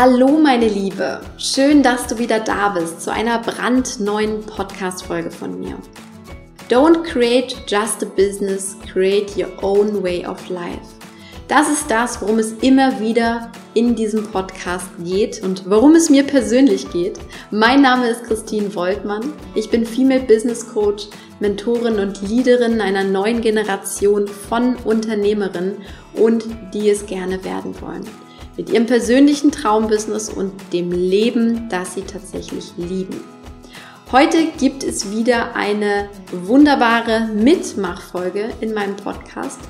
Hallo meine Liebe, schön, dass du wieder da bist zu einer brandneuen Podcast-Folge von mir. Don't create just a business, create your own way of life. Das ist das, worum es immer wieder in diesem Podcast geht und worum es mir persönlich geht. Mein Name ist Christine Woltmann. Ich bin Female Business Coach, Mentorin und Leaderin einer neuen Generation von Unternehmerinnen und die es gerne werden wollen mit ihrem persönlichen Traumbusiness und dem Leben, das sie tatsächlich lieben. Heute gibt es wieder eine wunderbare Mitmachfolge in meinem Podcast,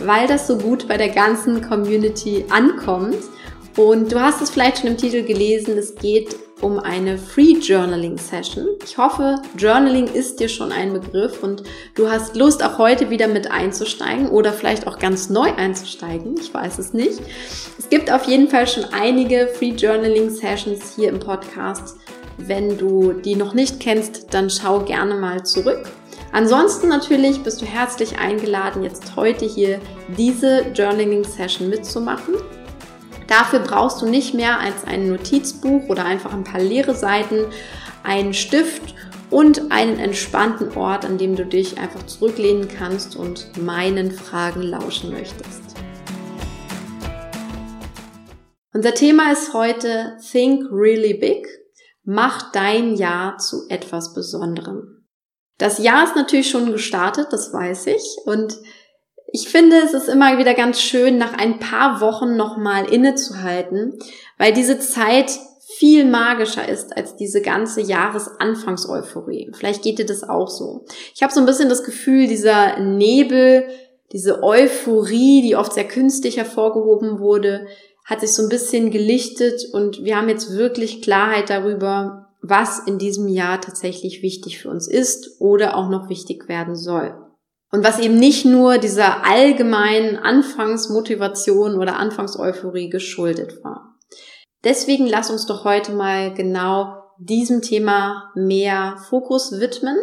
weil das so gut bei der ganzen Community ankommt. Und du hast es vielleicht schon im Titel gelesen, es geht um eine Free Journaling Session. Ich hoffe, Journaling ist dir schon ein Begriff und du hast Lust, auch heute wieder mit einzusteigen oder vielleicht auch ganz neu einzusteigen. Ich weiß es nicht. Es gibt auf jeden Fall schon einige Free Journaling Sessions hier im Podcast. Wenn du die noch nicht kennst, dann schau gerne mal zurück. Ansonsten natürlich bist du herzlich eingeladen, jetzt heute hier diese Journaling Session mitzumachen. Dafür brauchst du nicht mehr als ein Notizbuch oder einfach ein paar leere Seiten, einen Stift und einen entspannten Ort, an dem du dich einfach zurücklehnen kannst und meinen Fragen lauschen möchtest. Unser Thema ist heute Think Really Big. Mach dein Jahr zu etwas Besonderem. Das Jahr ist natürlich schon gestartet, das weiß ich. Und ich finde, es ist immer wieder ganz schön, nach ein paar Wochen nochmal innezuhalten, weil diese Zeit viel magischer ist als diese ganze Jahresanfangseuphorie. Vielleicht geht dir das auch so. Ich habe so ein bisschen das Gefühl, dieser Nebel, diese Euphorie, die oft sehr künstlich hervorgehoben wurde, hat sich so ein bisschen gelichtet und wir haben jetzt wirklich Klarheit darüber, was in diesem Jahr tatsächlich wichtig für uns ist oder auch noch wichtig werden soll. Und was eben nicht nur dieser allgemeinen Anfangsmotivation oder Anfangseuphorie geschuldet war. Deswegen lass uns doch heute mal genau diesem Thema mehr Fokus widmen.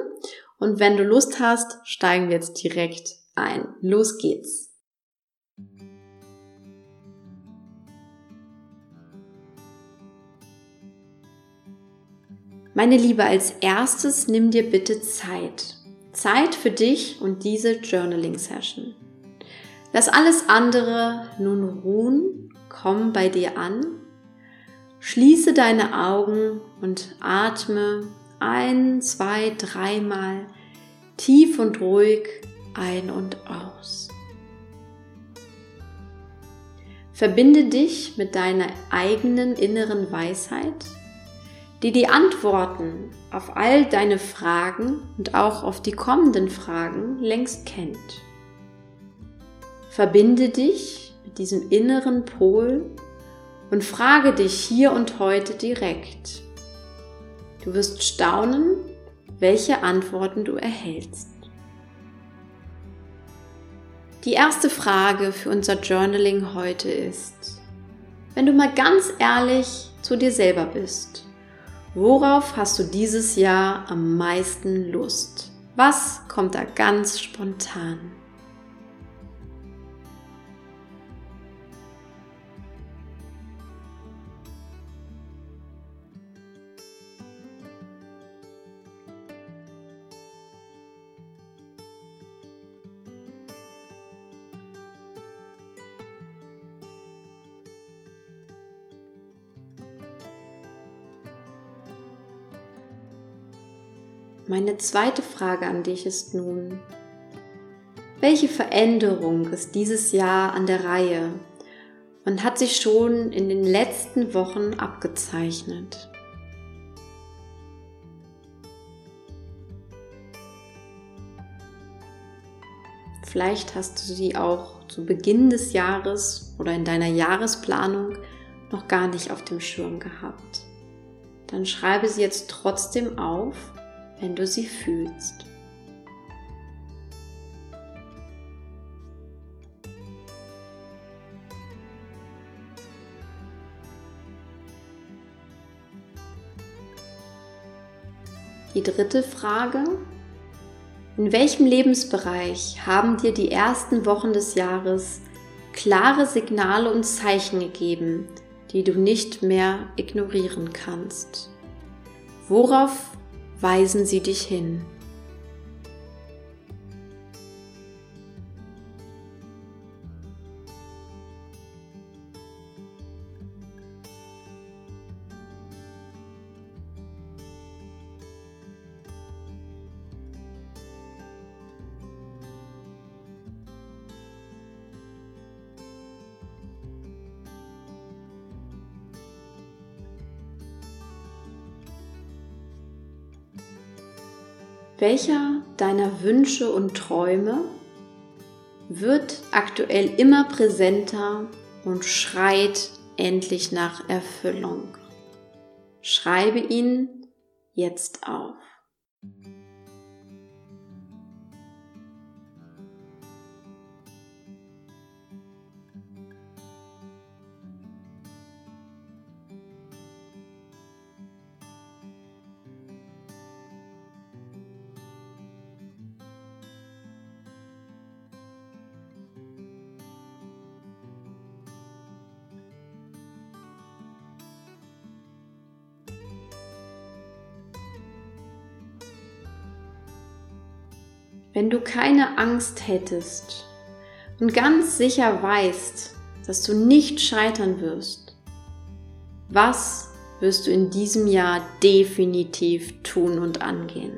Und wenn du Lust hast, steigen wir jetzt direkt ein. Los geht's. Meine Liebe, als erstes nimm dir bitte Zeit. Zeit für dich und diese Journaling Session. Lass alles andere nun ruhen, komm bei dir an, schließe deine Augen und atme ein, zwei, dreimal tief und ruhig ein und aus. Verbinde dich mit deiner eigenen inneren Weisheit die die Antworten auf all deine Fragen und auch auf die kommenden Fragen längst kennt. Verbinde dich mit diesem inneren Pol und frage dich hier und heute direkt. Du wirst staunen, welche Antworten du erhältst. Die erste Frage für unser Journaling heute ist, wenn du mal ganz ehrlich zu dir selber bist, Worauf hast du dieses Jahr am meisten Lust? Was kommt da ganz spontan? Meine zweite Frage an dich ist nun, welche Veränderung ist dieses Jahr an der Reihe und hat sich schon in den letzten Wochen abgezeichnet? Vielleicht hast du sie auch zu Beginn des Jahres oder in deiner Jahresplanung noch gar nicht auf dem Schirm gehabt. Dann schreibe sie jetzt trotzdem auf wenn du sie fühlst. Die dritte Frage. In welchem Lebensbereich haben dir die ersten Wochen des Jahres klare Signale und Zeichen gegeben, die du nicht mehr ignorieren kannst. Worauf weisen sie dich hin? Welcher deiner Wünsche und Träume wird aktuell immer präsenter und schreit endlich nach Erfüllung? Schreibe ihn jetzt auf. Wenn du keine Angst hättest und ganz sicher weißt, dass du nicht scheitern wirst, was wirst du in diesem Jahr definitiv tun und angehen?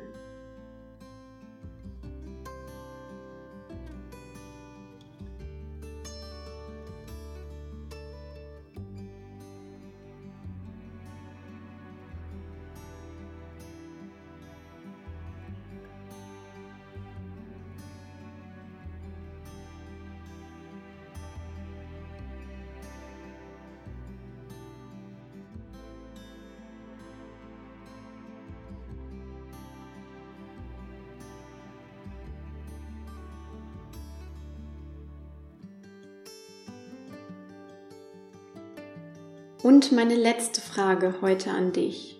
Und meine letzte Frage heute an dich.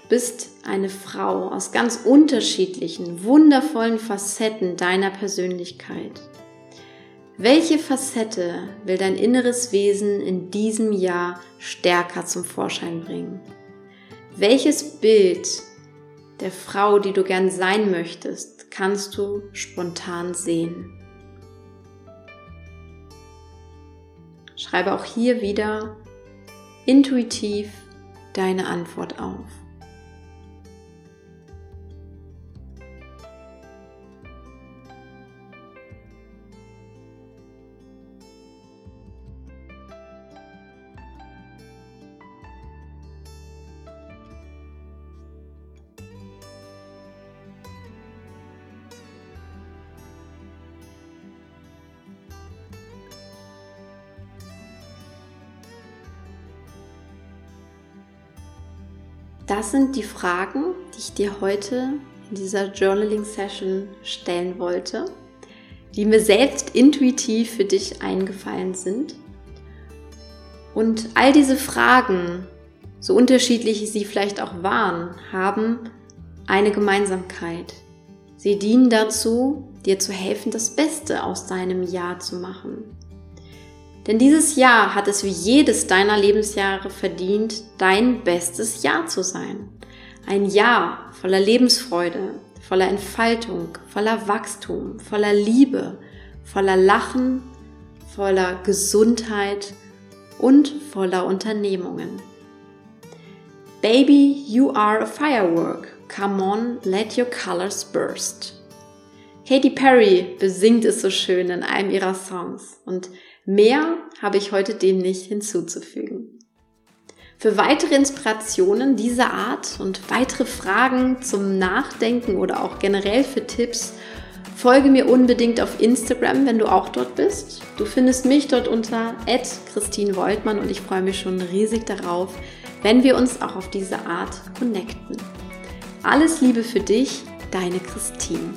Du bist eine Frau aus ganz unterschiedlichen, wundervollen Facetten deiner Persönlichkeit. Welche Facette will dein inneres Wesen in diesem Jahr stärker zum Vorschein bringen? Welches Bild der Frau, die du gern sein möchtest, kannst du spontan sehen? Schreibe auch hier wieder intuitiv deine Antwort auf. Das sind die Fragen, die ich dir heute in dieser Journaling-Session stellen wollte, die mir selbst intuitiv für dich eingefallen sind. Und all diese Fragen, so unterschiedlich sie vielleicht auch waren, haben eine Gemeinsamkeit. Sie dienen dazu, dir zu helfen, das Beste aus deinem Jahr zu machen. Denn dieses Jahr hat es wie jedes deiner Lebensjahre verdient, dein bestes Jahr zu sein. Ein Jahr voller Lebensfreude, voller Entfaltung, voller Wachstum, voller Liebe, voller Lachen, voller Gesundheit und voller Unternehmungen. Baby, you are a firework. Come on, let your colors burst. Katy Perry besingt es so schön in einem ihrer Songs und Mehr habe ich heute dem nicht hinzuzufügen. Für weitere Inspirationen dieser Art und weitere Fragen zum Nachdenken oder auch generell für Tipps, folge mir unbedingt auf Instagram, wenn du auch dort bist. Du findest mich dort unter Christine Woltmann und ich freue mich schon riesig darauf, wenn wir uns auch auf diese Art connecten. Alles Liebe für dich, deine Christine.